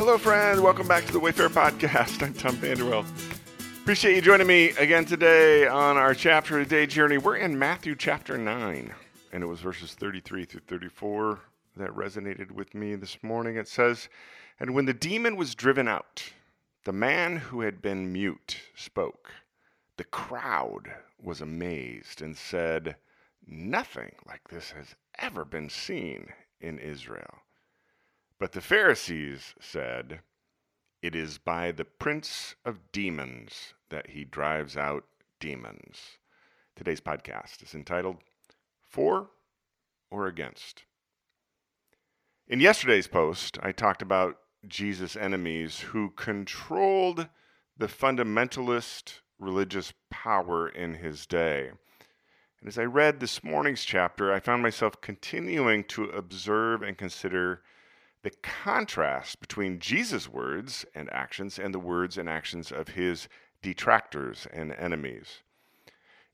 Hello, friend. Welcome back to the Wayfarer Podcast. I'm Tom Vanderwell. Appreciate you joining me again today on our chapter of the day journey. We're in Matthew chapter 9, and it was verses 33 through 34 that resonated with me this morning. It says, And when the demon was driven out, the man who had been mute spoke. The crowd was amazed and said, Nothing like this has ever been seen in Israel. But the Pharisees said, It is by the prince of demons that he drives out demons. Today's podcast is entitled For or Against. In yesterday's post, I talked about Jesus' enemies who controlled the fundamentalist religious power in his day. And as I read this morning's chapter, I found myself continuing to observe and consider the contrast between Jesus' words and actions and the words and actions of his detractors and enemies.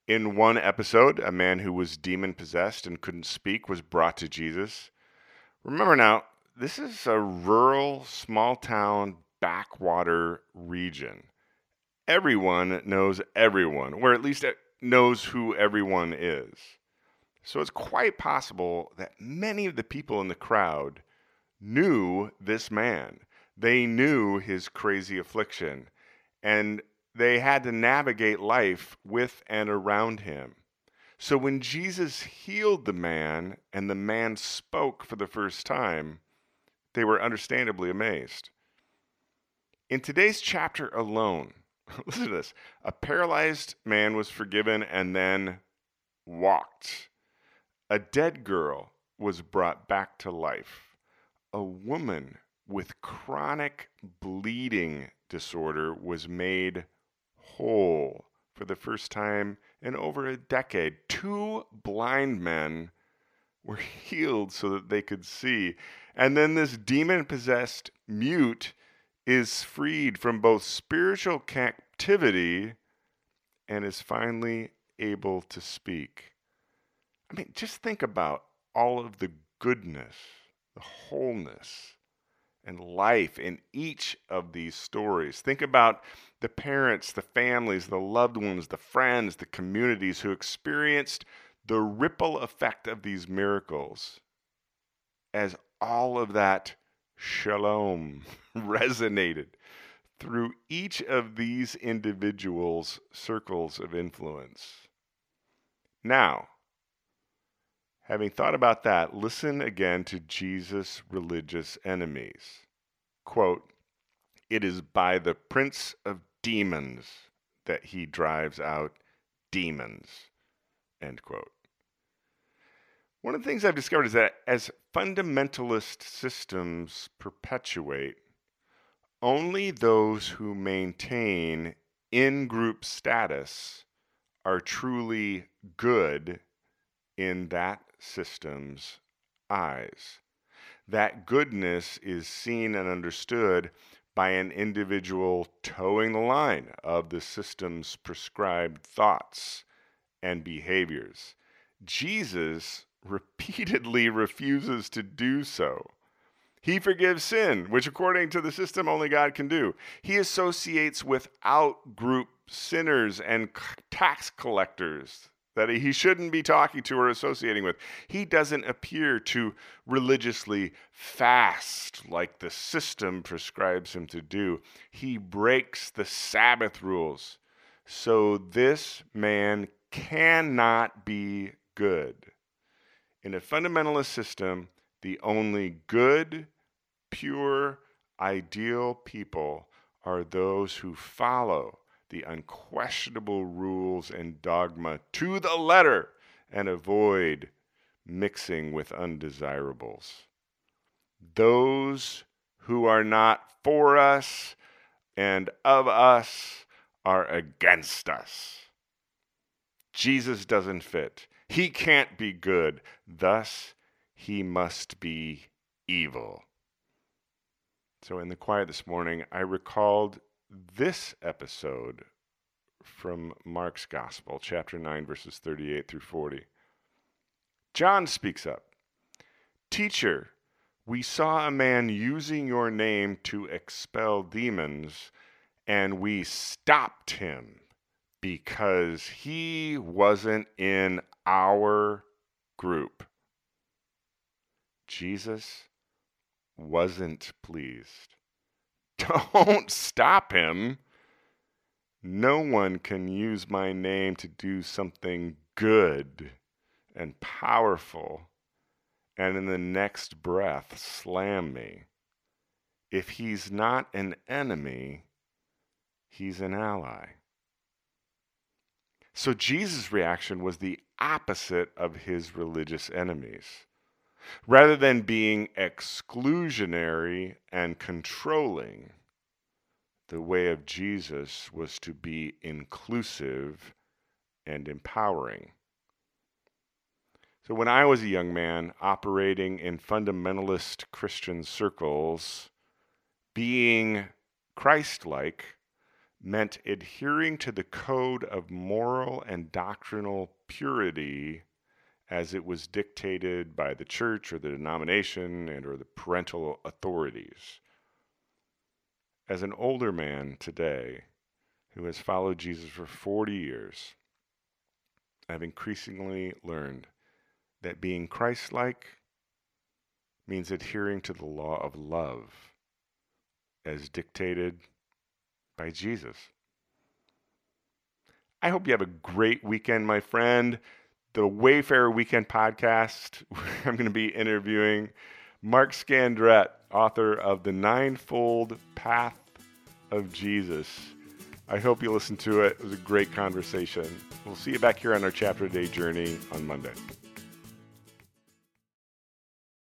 In one episode, a man who was demon possessed and couldn't speak was brought to Jesus. Remember now, this is a rural, small town, backwater region. Everyone knows everyone, or at least knows who everyone is. So it's quite possible that many of the people in the crowd knew this man. They knew his crazy affliction, and they had to navigate life with and around him. So when Jesus healed the man and the man spoke for the first time, they were understandably amazed. In today's chapter alone, listen to this a paralyzed man was forgiven and then walked. A dead girl was brought back to life a woman with chronic bleeding disorder was made whole for the first time in over a decade. Two blind men were healed so that they could see. And then this demon possessed mute is freed from both spiritual captivity and is finally able to speak. I mean, just think about all of the goodness the wholeness and life in each of these stories. Think about the parents, the families, the loved ones, the friends, the communities who experienced the ripple effect of these miracles as all of that shalom resonated through each of these individuals' circles of influence. Now, Having thought about that, listen again to Jesus' religious enemies. Quote, It is by the prince of demons that he drives out demons. End quote. One of the things I've discovered is that as fundamentalist systems perpetuate, only those who maintain in group status are truly good in that system's eyes. That goodness is seen and understood by an individual toeing the line of the system's prescribed thoughts and behaviors. Jesus repeatedly refuses to do so. He forgives sin, which according to the system only God can do. He associates with out group sinners and tax collectors that he shouldn't be talking to or associating with. He doesn't appear to religiously fast like the system prescribes him to do. He breaks the Sabbath rules. So this man cannot be good. In a fundamentalist system, the only good, pure, ideal people are those who follow the unquestionable rules and dogma to the letter and avoid mixing with undesirables. Those who are not for us and of us are against us. Jesus doesn't fit. He can't be good. Thus, he must be evil. So, in the quiet this morning, I recalled this episode from Mark's Gospel, chapter 9, verses 38 through 40. John speaks up Teacher, We saw a man using your name to expel demons, and we stopped him because he wasn't in our group. Jesus wasn't pleased. Don't stop him. No one can use my name to do something good and powerful and in the next breath slam me. If he's not an enemy, he's an ally. So Jesus' reaction was the opposite of his religious enemies. Rather than being exclusionary and controlling, the way of Jesus was to be inclusive and empowering. So, when I was a young man operating in fundamentalist Christian circles, being Christ like meant adhering to the code of moral and doctrinal purity as it was dictated by the church or the denomination and or the parental authorities. As an older man today who has followed Jesus for 40 years, I've increasingly learned that being Christ like means adhering to the law of love as dictated by Jesus. I hope you have a great weekend, my friend. The Wayfarer Weekend podcast, I'm going to be interviewing Mark Scandrette, author of The Ninefold Path of Jesus. I hope you listen to it. It was a great conversation. We'll see you back here on our chapter day journey on Monday.